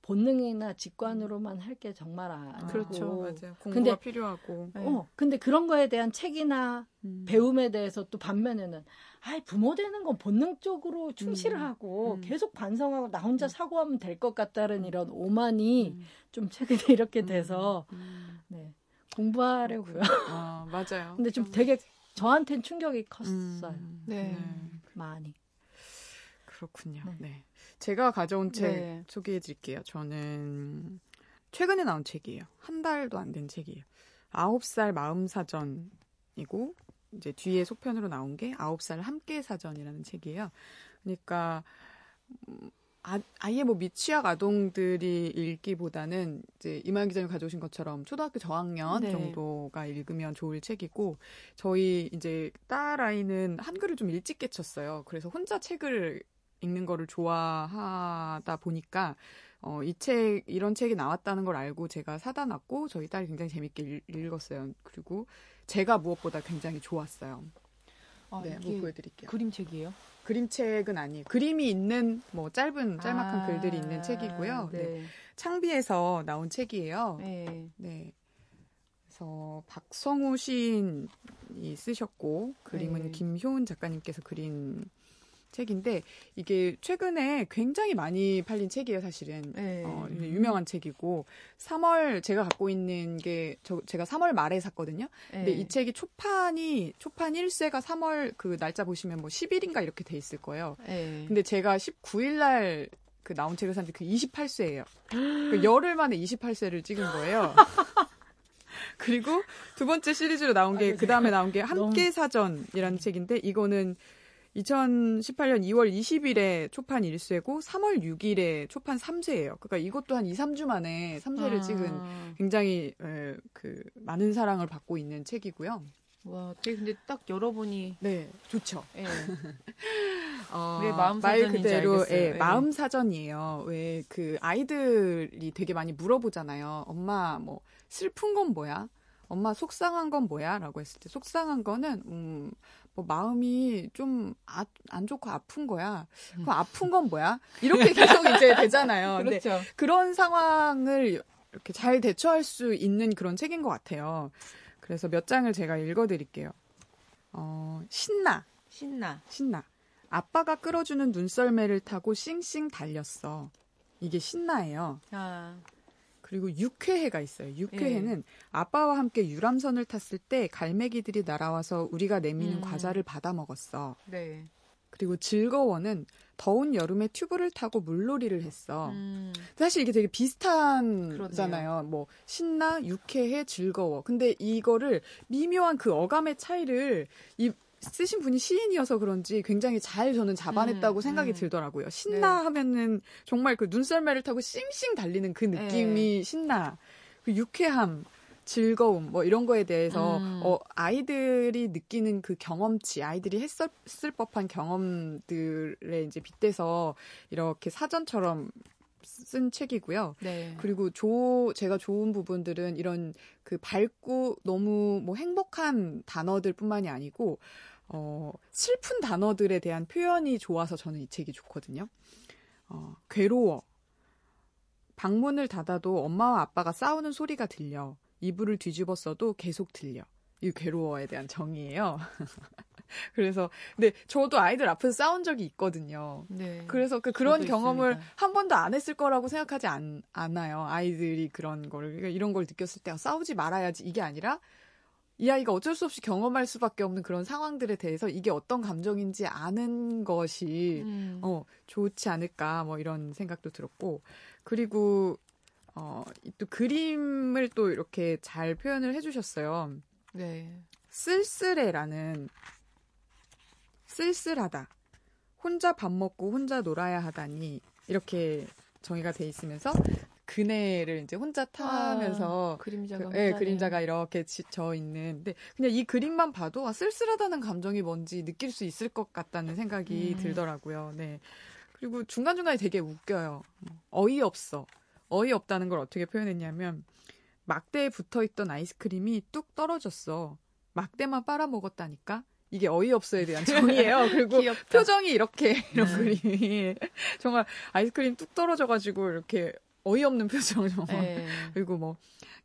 본능이나 직관으로만 할 게 정말 아니고 그렇죠 맞아요 공부가 근데, 필요하고 네. 어 근데 그런 거에 대한 책이나 음. 배움에 대해서 또 반면에는 아 부모 되는 건 본능적으로 충실을 음. 하고 음. 계속 반성하고 나 혼자 음. 사고하면 될 것 같다는 이런 오만이 음. 좀 최근에 이렇게 음. 돼서 네 공부하려고요. 아, 맞아요. 근데 좀 되게 저한테는 충격이 컸어요. 음, 네. 네. 많이. 그렇군요. 네. 네. 제가 가져온 책 네. 소개해 드릴게요. 저는 최근에 나온 책이에요. 한 달도 안 된 책이에요. 아홉 살 마음 사전이고 이제 뒤에 속편으로 나온 게 아홉 살 함께 사전이라는 책이에요. 그러니까 음, 아, 아예 뭐 미취학 아동들이 읽기보다는 이제 이만 기자님 가져오신 것처럼 초등학교 저학년 네. 정도가 읽으면 좋을 책이고 저희 이제 딸 아이는 한글을 좀 일찍 깨쳤어요. 그래서 혼자 책을 읽는 거를 좋아하다 보니까 어, 이 책, 이런 책이 나왔다는 걸 알고 제가 사다 놨고 저희 딸이 굉장히 재밌게 읽, 었어요 그리고 제가 무엇보다 굉장히 좋았어요. 아, 네, 한번 보여드릴게요. 그림책이에요? 그림책은 아니에요. 그림이 있는 뭐 짧은 짤막한 아, 글들이 있는 책이고요. 네. 네. 창비에서 나온 책이에요. 네. 네. 그래서 박성우 시인이 쓰셨고 그림은 네. 김효은 작가님께서 그린 책인데 이게 최근에 굉장히 많이 팔린 책이에요, 사실은. 네. 어, 유명한 책이고 3월 제가 갖고 있는 게 저, 제가 3월 말에 샀거든요. 네. 근데 이 책이 초판이 초판 1세가 3월 그 날짜 보시면 뭐 10일인가 이렇게 돼 있을 거예요. 네. 근데 제가 19일 날 그 나온 책을 샀는데 그 28세예요. 그 열흘 만에 28세를 찍은 거예요. *laughs* 그리고 두 번째 시리즈로 나온 게 그 다음에 나온 게 함께 사전이라는 책인데 이거는 2018년 2월 20일에 초판 1쇄고 3월 6일에 초판 3쇄예요. 그러니까 이것도 한 2, 3주 만에 3쇄를 아. 찍은 굉장히 에, 그 많은 사랑을 받고 있는 책이고요. 와, 되게 근데 딱 열어보니 네 좋죠. 예. *laughs* 어, 왜 마음 말 그대로 예, 예. 마음 사전이에요. 왜 그 아이들이 되게 많이 물어보잖아요. 엄마 뭐 슬픈 건 뭐야? 엄마 속상한 건 뭐야? 라고 했을 때 속상한 거는 음, 뭐 마음이 좀 안 좋고 아픈 거야. 그럼 아픈 건 뭐야? 이렇게 계속 이제 되잖아요. *laughs* 그렇죠. 그런 상황을 이렇게 잘 대처할 수 있는 그런 책인 것 같아요. 그래서 몇 장을 제가 읽어드릴게요. 어, 신나. 신나. 신나. 아빠가 끌어주는 눈썰매를 타고 싱싱 달렸어. 이게 신나예요. 아. 그리고 육회해가 있어요. 육회해는 예. 아빠와 함께 유람선을 탔을 때 갈매기들이 날아와서 우리가 내미는 음. 과자를 받아 먹었어. 네. 그리고 즐거워는 더운 여름에 튜브를 타고 물놀이를 했어. 음. 사실 이게 되게 비슷한잖아요. 뭐 신나, 유쾌해, 즐거워. 근데 이거를 미묘한 그 어감의 차이를 이 쓰신 분이 시인이어서 그런지 굉장히 잘 저는 잡아냈다고 음, 생각이 음. 들더라고요. 신나 네. 하면은 정말 그 눈썰매를 타고 싱싱 달리는 그 느낌이 네. 신나. 그 유쾌함, 즐거움 뭐 이런 거에 대해서 음. 어 아이들이 느끼는 그 경험치, 아이들이 했었을 법한 경험들에 이제 빗대서 이렇게 사전처럼 쓴 책이고요. 네. 그리고 조 제가 좋은 부분들은 이런 그 밝고 너무 뭐 행복한 단어들뿐만이 아니고 어, 슬픈 단어들에 대한 표현이 좋아서 저는 이 책이 좋거든요. 어, 괴로워. 방문을 닫아도 엄마와 아빠가 싸우는 소리가 들려. 이불을 뒤집었어도 계속 들려. 이 괴로워에 대한 정의예요. *laughs* 그래서 근데 저도 아이들 앞에서 싸운 적이 있거든요. 네. 그래서 그 그런 경험을 있습니다. 한 번도 안 했을 거라고 생각하지 않, 않아요. 아이들이 그런 거를 그러니까 이런 걸 느꼈을 때 싸우지 말아야지 이게 아니라 이 아이가 어쩔 수 없이 경험할 수밖에 없는 그런 상황들에 대해서 이게 어떤 감정인지 아는 것이 음. 어 좋지 않을까 뭐 이런 생각도 들었고 그리고 어또 그림을 또 이렇게 잘 표현을 해주셨어요. 네. 쓸쓸해라는 쓸쓸하다. 혼자 밥 먹고 혼자 놀아야 하다니 이렇게 정의가 돼 있으면서 그네를 이제 혼자 타면서 아, 그림자가 그, 네, 그림자가 이렇게 지쳐 있는. 근데 그냥 이 그림만 봐도 아, 쓸쓸하다는 감정이 뭔지 느낄 수 있을 것 같다는 생각이 음. 들더라고요. 네. 그리고 중간 중간에 되게 웃겨요. 어이없어. 어이없다는 걸 어떻게 표현했냐면 막대에 붙어 있던 아이스크림이 뚝 떨어졌어. 막대만 빨아먹었다니까. 이게 어이없어에 대한 정의예요. *laughs* 그리고 표정이 이렇게 이런 네. 그림이 정말 아이스크림 뚝 떨어져가지고 이렇게 어이없는 표정 정말. *laughs* 네. 그리고 뭐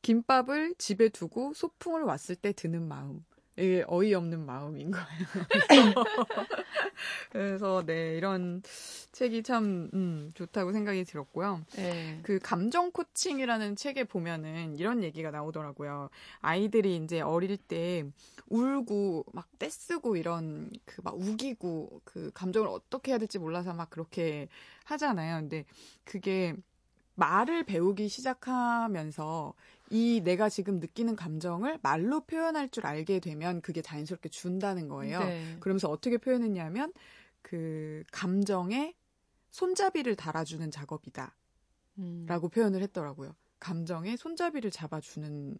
김밥을 집에 두고 소풍을 왔을 때 드는 마음. 이게 어이없는 마음인 거예요. *laughs* 그래서 네 이런 책이 참 음, 좋다고 생각이 들었고요. 네. 그 감정 코칭이라는 책에 보면은 이런 얘기가 나오더라고요. 아이들이 이제 어릴 때 울고 막 떼쓰고 이런 그 막 우기고 그 감정을 어떻게 해야 될지 몰라서 막 그렇게 하잖아요. 근데 그게 말을 배우기 시작하면서 이 내가 지금 느끼는 감정을 말로 표현할 줄 알게 되면 그게 자연스럽게 준다는 거예요. 네. 그러면서 어떻게 표현했냐면 그 감정에 손잡이를 달아주는 작업이다. 음. 라고 표현을 했더라고요. 감정에 손잡이를 잡아주는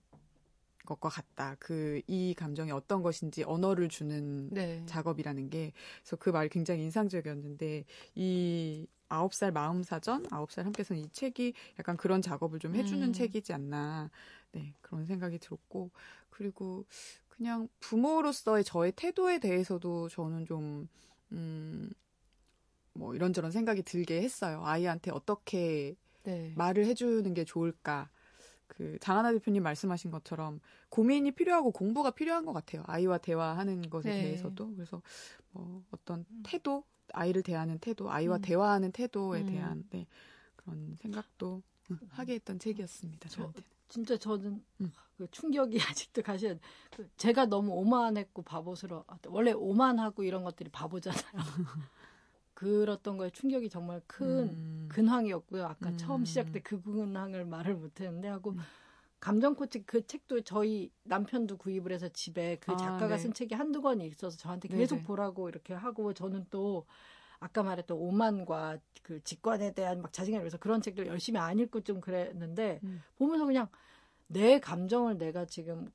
것과 같다. 그 이 감정이 어떤 것인지 언어를 주는 네. 작업이라는 게 그래서 그 말이 굉장히 인상적이었는데 이 아홉 살 마음 사전, 아홉 살 함께 쓴이 책이 약간 그런 작업을 좀 해주는 음. 책이지 않나, 네 그런 생각이 들었고 그리고 그냥 부모로서의 저의 태도에 대해서도 저는 좀 음. 뭐 이런저런 생각이 들게 했어요. 아이한테 어떻게 네. 말을 해주는 게 좋을까. 그 장하나 대표님 말씀하신 것처럼 고민이 필요하고 공부가 필요한 것 같아요. 아이와 대화하는 것에 네. 대해서도 그래서 뭐 어떤 태도 아이를 대하는 태도, 아이와 음. 대화하는 태도에 음. 대한 네, 그런 생각도 음. 하게 했던 책이었습니다. 저한테. 진짜 저는 음. 그 충격이 *laughs* 아직도 가셔. 그 제가 너무 오만했고 바보스러. 원래 오만하고 이런 것들이 바보잖아요. *laughs* 그랬던 거에 충격이 정말 큰 음. 근황이었고요. 아까 음. 처음 시작 때 그 근황을 말을 못했는데 하고 음. 감정 코치 그 책도 저희 남편도 구입을 해서 집에 그 아, 작가가 아, 네. 쓴 책이 한두 권이 있어서 저한테 계속 네네. 보라고 이렇게 하고 저는 또 아까 말했던 오만과 그 직관에 대한 막 자신감이 그래서 그런 책들 열심히 안 읽고 좀 그랬는데 음. 보면서 그냥 내 감정을 내가 지금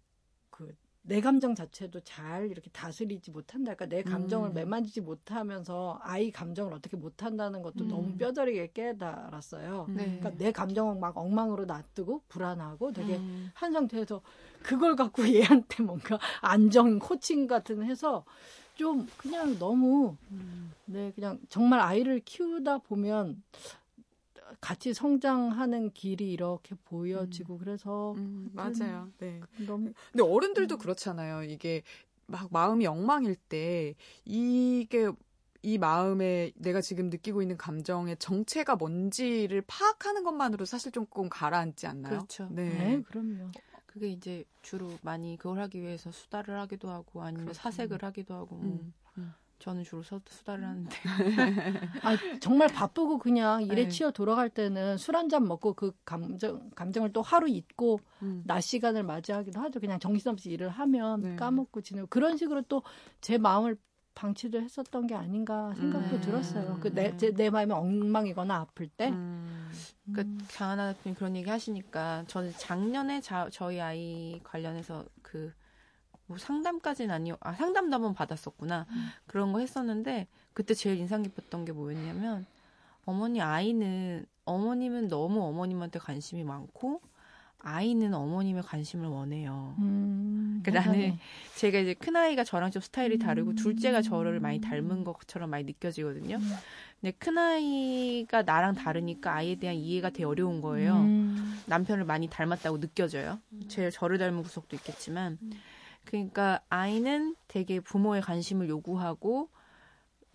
그 내 감정 자체도 잘 이렇게 다스리지 못한다. 그러니까 내 감정을 음. 매만지지 못하면서 아이 감정을 어떻게 못한다는 것도 음. 너무 뼈저리게 깨달았어요. 네. 그러니까 내 감정을 막 엉망으로 놔두고 불안하고 되게 음. 한 상태에서 그걸 갖고 *laughs* 얘한테 뭔가 안정 코칭 같은 해서 좀 그냥 너무 음. 네 그냥 정말 아이를 키우다 보면 같이 성장하는 길이 이렇게 보여지고 음. 그래서 음, 맞아요. 네. 너무 근데 어른들도 음. 그렇잖아요. 이게 막 마음이 엉망일 때 이게 이 마음에 내가 지금 느끼고 있는 감정의 정체가 뭔지를 파악하는 것만으로 사실 조금 가라앉지 않나요? 그렇죠. 네, 네 그럼요. 그게 이제 주로 많이 그걸 하기 위해서 수다를 하기도 하고 아니면 그렇죠. 사색을 하기도 하고 뭐. 음, 음. 저는 주로 수, 수다를 하는데. *laughs* 아, 정말 바쁘고 그냥 일에 네. 치여 돌아갈 때는 술 한 잔 먹고 그 감정, 감정을 또 하루 잊고 음. 낮 시간을 맞이하기도 하죠. 그냥 정신없이 일을 하면 네. 까먹고 지내고 그런 식으로 또 제 마음을 방치도 했었던 게 아닌가 생각도 음. 들었어요. 그 내 내 마음이 엉망이거나 아플 때. 음. 그러니까 장하나 대표님 그런 얘기 하시니까 저는 작년에 자, 저희 아이 관련해서 그 뭐 상담까지는 아니요. 아, 상담도 한번 받았었구나. 음. 그런 거 했었는데 그때 제일 인상 깊었던 게 뭐였냐면 어머니 아이는 어머님은 너무 어머님한테 관심이 많고 아이는 어머님의 관심을 원해요. 음, 그러니까 나는 제가 이제 큰 아이가 저랑 좀 스타일이 다르고 음. 둘째가 저를 많이 닮은 것처럼 많이 느껴지거든요. 음. 근데 큰 아이가 나랑 다르니까 아이에 대한 이해가 되게 어려운 거예요. 음. 남편을 많이 닮았다고 느껴져요. 음. 제 저를 닮은 구석도 있겠지만. 음. 그러니까 아이는 되게 부모의 관심을 요구하고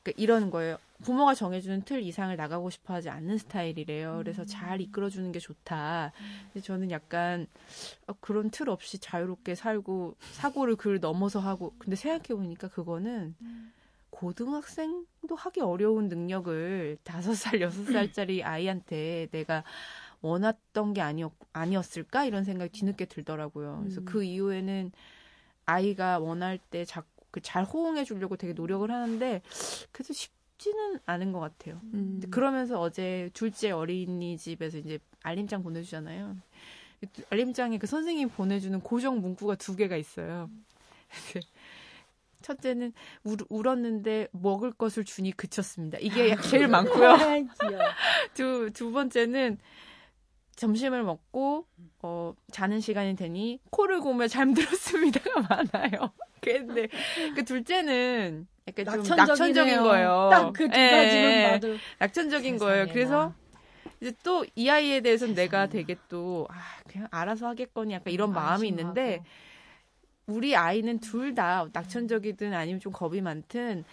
그러니까 이런 거예요. 부모가 정해주는 틀 이상을 나가고 싶어 하지 않는 스타일이래요. 그래서 음. 잘 이끌어주는 게 좋다. 근데 저는 약간 어, 그런 틀 없이 자유롭게 살고 사고를 그 넘어서 하고 근데 생각해보니까 그거는 고등학생도 하기 어려운 능력을 다섯 살 여섯 살짜리 *clears throat* 아이한테 내가 원했던 게 아니었, 아니었을까? 이런 생각이 뒤늦게 들더라고요. 그래서 그 음. 이후에는 아이가 원할 때 자꾸 잘 호응해 주려고 되게 노력을 하는데 그래서 쉽지는 않은 것 같아요. 음. 그러면서 어제 둘째 어린이집에서 이제 알림장 보내주잖아요. 알림장에 그 선생님이 보내주는 고정 문구가 두 개가 있어요. 첫째는 울, 울었는데 먹을 것을 주니 그쳤습니다. 이게 제일 많고요. 두, 두 번째는 점심을 먹고 어 자는 시간이 되니 코를 고며 잠들었습니다가 *laughs* 많아요. 근데 그 둘째는 약간 좀 낙천적인 거예요. 딱 그 두 가지는 예, 나도 낙천적인 거예요. 그래서 이제 또 이 아이에 대해서는 내가 되게 또 아, 그냥 알아서 하겠거니 약간 이런 마음이 있는데 우리 아이는 둘 다 낙천적이든 아니면 좀 겁이 많든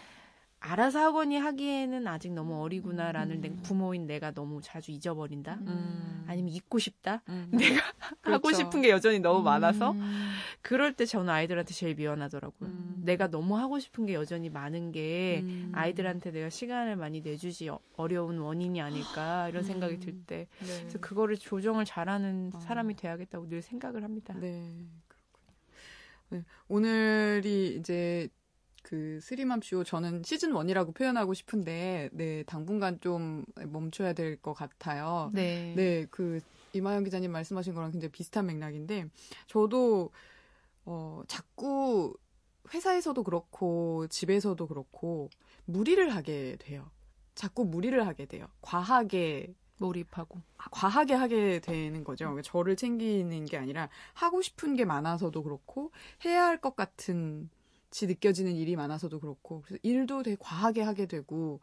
알아서 하거니 하기에는 아직 너무 어리구나라는 음. 부모인 내가 너무 자주 잊어버린다. 음. 아니면 잊고 싶다. 음. *laughs* 내가 그렇죠. 하고 싶은 게 여전히 너무 많아서 음. 그럴 때 저는 아이들한테 제일 미안하더라고요. 음. 내가 너무 하고 싶은 게 여전히 많은 게 음. 아이들한테 내가 시간을 많이 내주지 어, 어려운 원인이 아닐까 이런 생각이 들 때. 네. 그래서 그거를 조정을 잘하는 어. 사람이 돼야겠다고 늘 생각을 합니다. 네. 그렇군요. 네. 오늘이 이제 그 스리맘 쇼 저는 시즌 1이라고 표현하고 싶은데 네 당분간 좀 멈춰야 될 것 같아요. 네. 네, 그 이마영 기자님 말씀하신 거랑 굉장히 비슷한 맥락인데 저도 어 자꾸 회사에서도 그렇고 집에서도 그렇고 무리를 하게 돼요. 자꾸 무리를 하게 돼요. 과하게 몰입하고 아, 과하게 하게 되는 거죠. 저를 챙기는 게 아니라 하고 싶은 게 많아서도 그렇고 해야 할 것 같은 같이 느껴지는 일이 많아서도 그렇고 그래서 일도 되게 과하게 하게 되고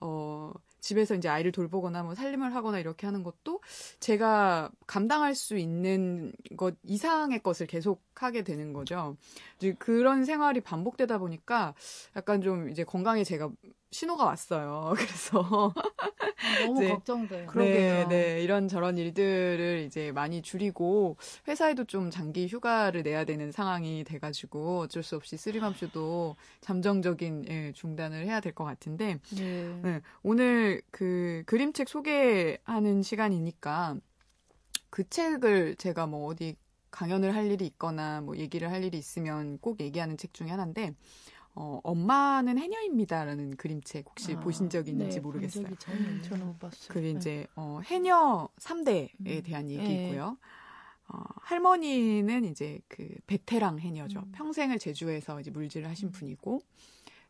어 집에서 이제 아이를 돌보거나 뭐 살림을 하거나 이렇게 하는 것도 제가 감당할 수 있는 것 이상의 것을 계속 하게 되는 거죠. 이제 그런 생활이 반복되다 보니까 약간 좀 이제 건강에 제가 신호가 왔어요. *laughs* 그래서 너무 이제, 걱정돼요. 네, 네, 이런 저런 일들을 이제 많이 줄이고 회사에도 좀 장기 휴가를 내야 되는 상황이 돼가지고 어쩔 수 없이 쓰리맘쇼도 잠정적인 예, 중단을 해야 될 것 같은데 네. 네, 오늘 그 그림책 소개하는 시간이니까 그 책을 제가 뭐 어디 강연을 할 일이 있거나 뭐 얘기를 할 일이 있으면 꼭 얘기하는 책 중에 하나인데 어, 엄마는 해녀입니다라는 그림책 혹시 아, 보신 적 있는지 네, 모르겠어요. 저는, 저는 못 봤어요. 그게 이제 어, 해녀 3대에 음. 대한 네. 얘기고요. 어, 할머니는 이제 그 베테랑 해녀죠. 음. 평생을 제주에서 이제 물질을 하신 음. 분이고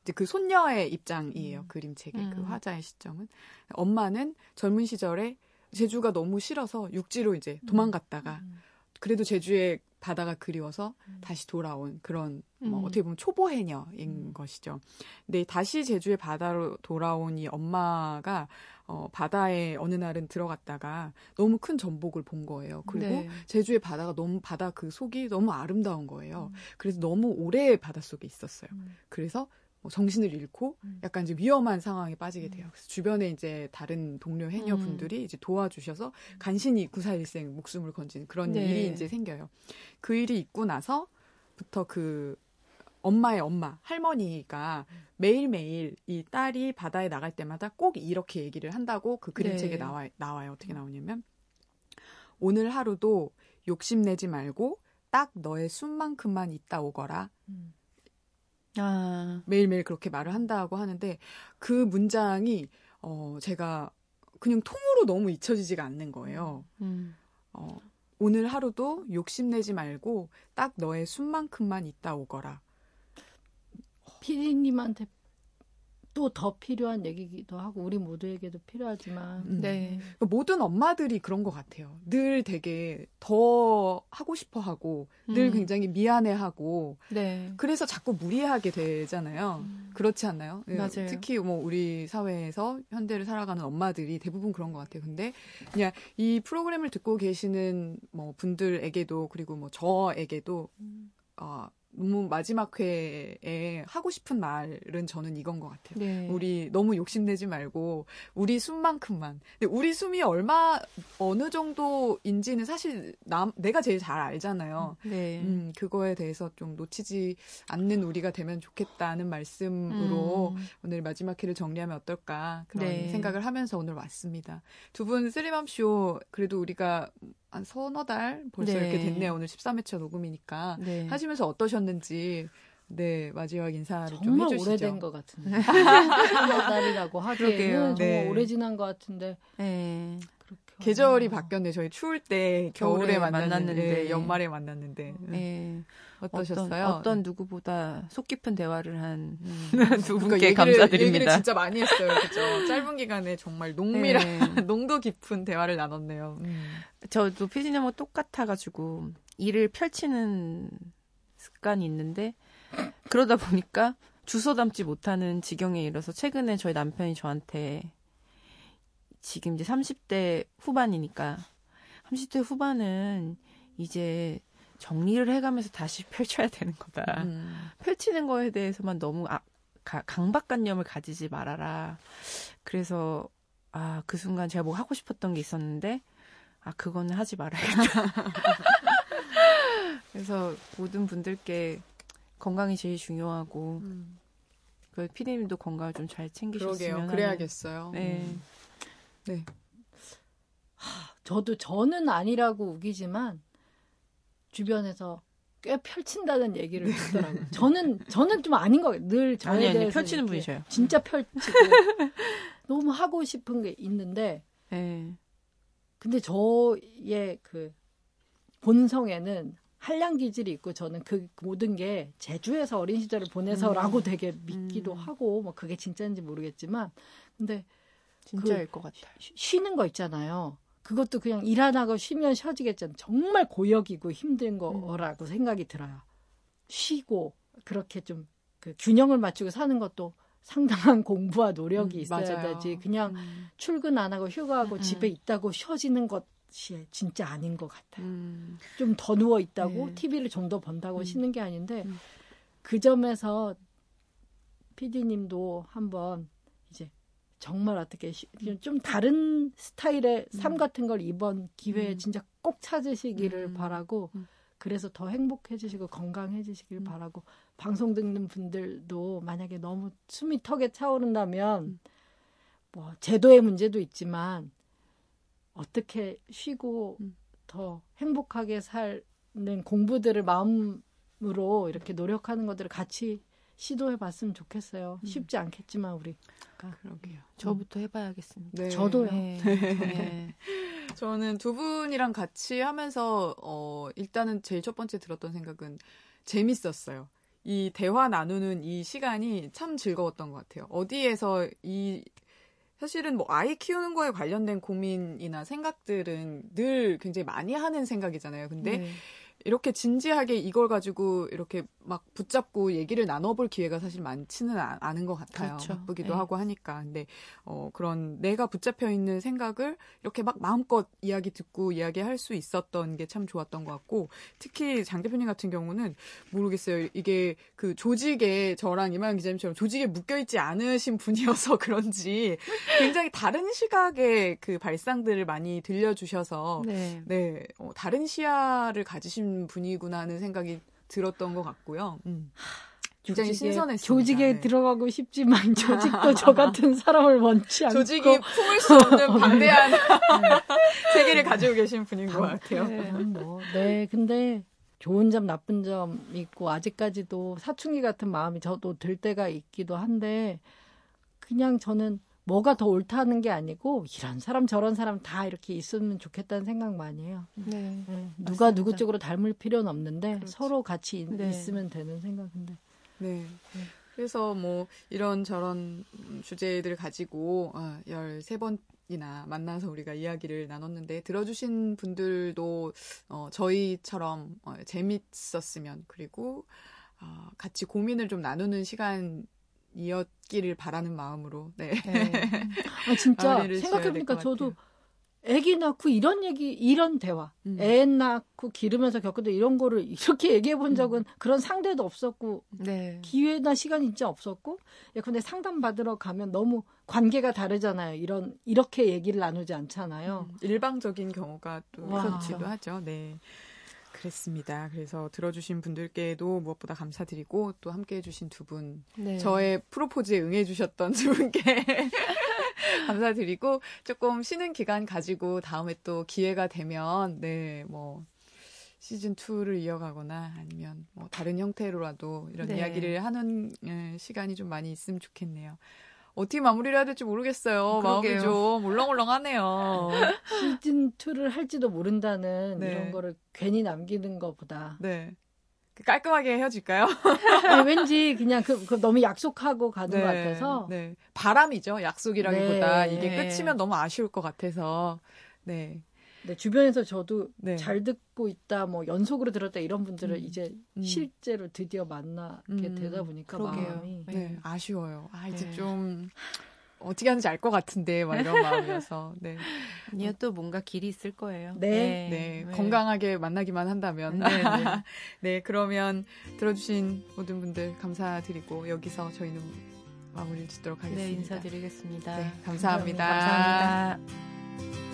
이제 그 손녀의 입장이에요. 음. 그림책의 그 음. 화자의 시점은 엄마는 젊은 시절에 제주가 너무 싫어서 육지로 이제 도망갔다가 음. 그래도 제주에 바다가 그리워서 음. 다시 돌아온 그런 뭐 음. 어떻게 보면 초보 해녀인 음. 것이죠. 근데 다시 제주의 바다로 돌아온 이 엄마가 어, 바다에 어느 날은 들어갔다가 너무 큰 전복을 본 거예요. 그리고 네. 제주의 바다가 너무 바다 그 속이 너무 아름다운 거예요. 음. 그래서 너무 오래 바닷 속에 있었어요. 음. 그래서 뭐 정신을 잃고 음. 약간 이제 위험한 상황에 빠지게 돼요. 음. 그래서 주변에 이제 다른 동료 해녀분들이 음. 이제 도와주셔서 간신히 구사일생 목숨을 건진 그런 네. 일이 이제 생겨요. 그 일이 있고 나서부터 그 엄마의 엄마, 할머니가 매일매일 이 딸이 바다에 나갈 때마다 꼭 이렇게 얘기를 한다고 그 그림책에 네. 나와, 나와요. 어떻게 나오냐면, 오늘 하루도 욕심내지 말고 딱 너의 숨만큼만 있다 오거라. 음. 아. 매일매일 그렇게 말을 한다고 하는데, 그 문장이, 어, 제가 그냥 통으로 너무 잊혀지지가 않는 거예요. 음. 어, 오늘 하루도 욕심내지 말고 딱 너의 숨만큼만 있다 오거라. 피디님한테 또 더 필요한 얘기기도 하고 우리 모두에게도 필요하지만 음. 네. 그러니까 모든 엄마들이 그런 것 같아요. 늘 되게 더 하고 싶어 하고 음. 늘 굉장히 미안해 하고 네. 그래서 자꾸 무리하게 되잖아요. 음. 그렇지 않나요? 예, 맞아요. 특히 뭐 우리 사회에서 현대를 살아가는 엄마들이 대부분 그런 것 같아요. 근데 그냥 이 프로그램을 듣고 계시는 뭐 분들에게도 그리고 뭐 저에게도 음. 어, 너무 마지막 회에 하고 싶은 말은 저는 이건 것 같아요. 네. 우리 너무 욕심내지 말고 우리 숨만큼만. 근데 우리 숨이 얼마 어느 정도인지는 사실 남 내가 제일 잘 알잖아요. 네. 음, 그거에 대해서 좀 놓치지 않는 우리가 되면 좋겠다는 말씀으로 음. 오늘 마지막 회를 정리하면 어떨까 그런 네. 생각을 하면서 오늘 왔습니다. 두 분 쓰리맘쇼 그래도 우리가 한 서너 달 벌써 네. 이렇게 됐네요. 오늘 13회차 녹음이니까 네. 하시면서 어떠셨는지 네 마지막 인사를 좀 해주시죠. 오래된 것 같은데 *laughs* 서너 달이라고 하기에는 정말 네. 오래 지난 것 같은데. 네. 계절이 바뀌었네. 저희 추울 때 겨울에, 만났는데, 연말에 만났는데. 네. 어떠셨어요? 어떤, 어떤 누구보다 속 깊은 대화를 한두 음. *laughs* *laughs* 분께 얘기를, 감사드립니다. 얘기를 진짜 많이 했어요. 그죠? *laughs* 짧은 기간에 정말 농밀한 네. 농도 깊은 대화를 나눴네요. 음. 저도 피디님하고 똑같아가지고 일을 펼치는 습관이 있는데 그러다 보니까 주워 담지 못하는 지경에 이르러서 최근에 저희 남편이 저한테 지금 이제 30대 후반이니까 30대 후반은 이제 정리를 해가면서 다시 *laughs* 펼쳐야 되는 거다. 음. 펼치는 거에 대해서만 너무 아, 가, 강박관념을 가지지 말아라. 그래서 아, 그 순간 제가 뭐 하고 싶었던 게 있었는데 아, 그거는 하지 말아야겠다. *laughs* 그래서 모든 분들께 건강이 제일 중요하고 음. 그 피디님도 건강을 좀 잘 챙기셨으면 그러게요. 그래야겠어요. 네. 음. 네. 하, 저도 저는 아니라고 우기지만 주변에서 꽤 펼친다는 얘기를 네. 듣더라고요. 저는 저는 좀 아닌 거예요. 늘 저에 아니, 아니, 대해서 펼치는 분이셔요. 진짜 펼치고 *laughs* 너무 하고 싶은 게 있는데 네. 근데 저의 그 본성에는 한량 기질이 있고 저는 그 모든 게 제주에서 어린 시절을 보내서라고 음. 되게 믿기도 음. 하고 뭐 그게 진짜인지 모르겠지만 근데 진짜일 그, 것 같아요. 쉬는 거 있잖아요. 그것도 그냥 일 안 하고 쉬면 쉬어지겠잖아요. 정말 고역이고 힘든 거라고 음. 생각이 들어요. 쉬고 그렇게 좀 그 균형을 맞추고 사는 것도 상당한 *laughs* 공부와 노력이 음, 있어야 맞아요. 되지. 그냥 음. 출근 안 하고 휴가하고 음. 집에 있다고 쉬어지는 것이 진짜 아닌 것 같아요. 음. 좀더 누워 있다고 네. TV를 좀 더 본다고 음. 쉬는 게 아닌데 그 점에서 PD님도 한번 정말 어떻게 좀 다른 스타일의 음. 삶 같은 걸 이번 기회에 음. 진짜 꼭 찾으시기를 음. 바라고 음. 그래서 더 행복해지시고 건강해지시길 음. 바라고 방송 듣는 분들도 만약에 너무 숨이 턱에 차오른다면 음. 뭐 제도의 문제도 있지만 어떻게 쉬고 더 행복하게 사는 공부들을 마음으로 이렇게 노력하는 것들을 같이 시도해 봤으면 좋겠어요. 쉽지 않겠지만 우리 그러니까. 그러게요. 음. 저부터 해봐야겠습니다. 네. 저도요. 네. 네. 저는 두 분이랑 같이 하면서 어 일단은 제일 첫 번째 들었던 생각은 재밌었어요. 이 대화 나누는 이 시간이 참 즐거웠던 것 같아요. 어디에서 이 사실은 뭐 아이 키우는 거에 관련된 고민이나 생각들은 늘 굉장히 많이 하는 생각이잖아요. 근데 네. 이렇게 진지하게 이걸 가지고 이렇게 막 붙잡고 얘기를 나눠볼 기회가 사실 많지는 않은 것 같아요. 그렇죠. 바쁘기도 네. 하고 하니까. 근데 어 그런 내가 붙잡혀 있는 생각을 이렇게 막 마음껏 이야기 듣고 이야기할 수 있었던 게 참 좋았던 것 같고 특히 장 대표님 같은 경우는 모르겠어요. 이게 그 조직에 저랑 이만 기자님처럼 조직에 묶여 있지 않으신 분이어서 *laughs* 그런지 굉장히 다른 시각의 그 발상들을 많이 들려주셔서 네, 네 어, 다른 시야를 가지신 분이구나 하는 생각이 들었던 것 같고요. 음. 굉장히 신선했어요. 조직에 네. 들어가고 싶지만 *laughs* 조직도 저 같은 사람을 원치 않고 조직이 품을 수 없는 *laughs* 방대한 *laughs* 세계를 가지고 계신 분인 것 같아요. 네, 뭐, 네, 근데 좋은 점 나쁜 점 있고 아직까지도 사춘기 같은 마음이 저도 들 때가 있기도 한데 그냥 저는 뭐가 더 옳다는 게 아니고 이런 사람 저런 사람 다 이렇게 있으면 좋겠다는 생각 많이 해요. 네. 네. 누가 누구 쪽으로 닮을 필요는 없는데 그렇지. 서로 같이 네. 있으면 되는 생각인데. 네. 네. 그래서 뭐 이런 저런 주제들 가지고 어, 13번 이나 만나서 우리가 이야기를 나눴는데 들어주신 분들도 어, 저희처럼 어, 재밌었으면 그리고 어, 같이 고민을 좀 나누는 시간 이었기를 바라는 마음으로 네. 네. 아 진짜 *laughs* 생각해보니까 저도 아기 낳고 이런 얘기 이런 대화 음. 애 낳고 기르면서 겪었던 이런 거를 이렇게 *laughs* 얘기해 본 음. 적은 음. 그런 상대도 없었고 네. 기회나 시간이 진짜 없었고 예 근데 상담 받으러 가면 너무 관계가 다르잖아요 이런 이렇게 얘기를 나누지 않잖아요 음. 일방적인 경우가 또 그렇기도 하죠 네 그랬습니다. 그래서 들어주신 분들께도 무엇보다 감사드리고 또 함께 해 주신 두 분, 네. 저의 프로포즈에 응해 주셨던 두 분께 *laughs* 감사드리고 조금 쉬는 기간 가지고 다음에 또 기회가 되면 네 뭐 시즌 2를 이어가거나 아니면 뭐 다른 형태로라도 이런 네. 이야기를 하는 예, 시간이 좀 많이 있으면 좋겠네요. 어떻게 마무리를 해야 될지 모르겠어요. 그러게요. 마음이 좀 울렁울렁하네요. *laughs* 시즌 2를 할지도 모른다는 네. 이런 거를 괜히 남기는 것보다 네. 깔끔하게 헤어질까요? 네, 왠지 그냥 그, 그, 너무 약속하고 가는 네, 것 같아서. 네. 바람이죠. 약속이라기보다 네. 이게 끝이면 너무 아쉬울 것 같아서. 네. 네, 주변에서 저도 네. 잘 듣고 있다, 뭐 연속으로 들었다 이런 분들을 음. 이제 음. 실제로 드디어 만나게 음. 되다 보니까 그러게요. 마음이 네. 네, 아쉬워요. 아 이제 네. 좀 어떻게 하는지 알 것 같은데 막 이런 *laughs* 마음이어서 네. 아니요 또 뭔가 길이 있을 거예요. 네, 네, 네. 네. 건강하게 만나기만 한다면 네, 네. *laughs* 네 그러면 들어주신 모든 분들 감사드리고 여기서 저희는 마무리를 짓도록 하겠습니다. 네 인사드리겠습니다. 네 감사합니다. 감사합니다. 감사합니다.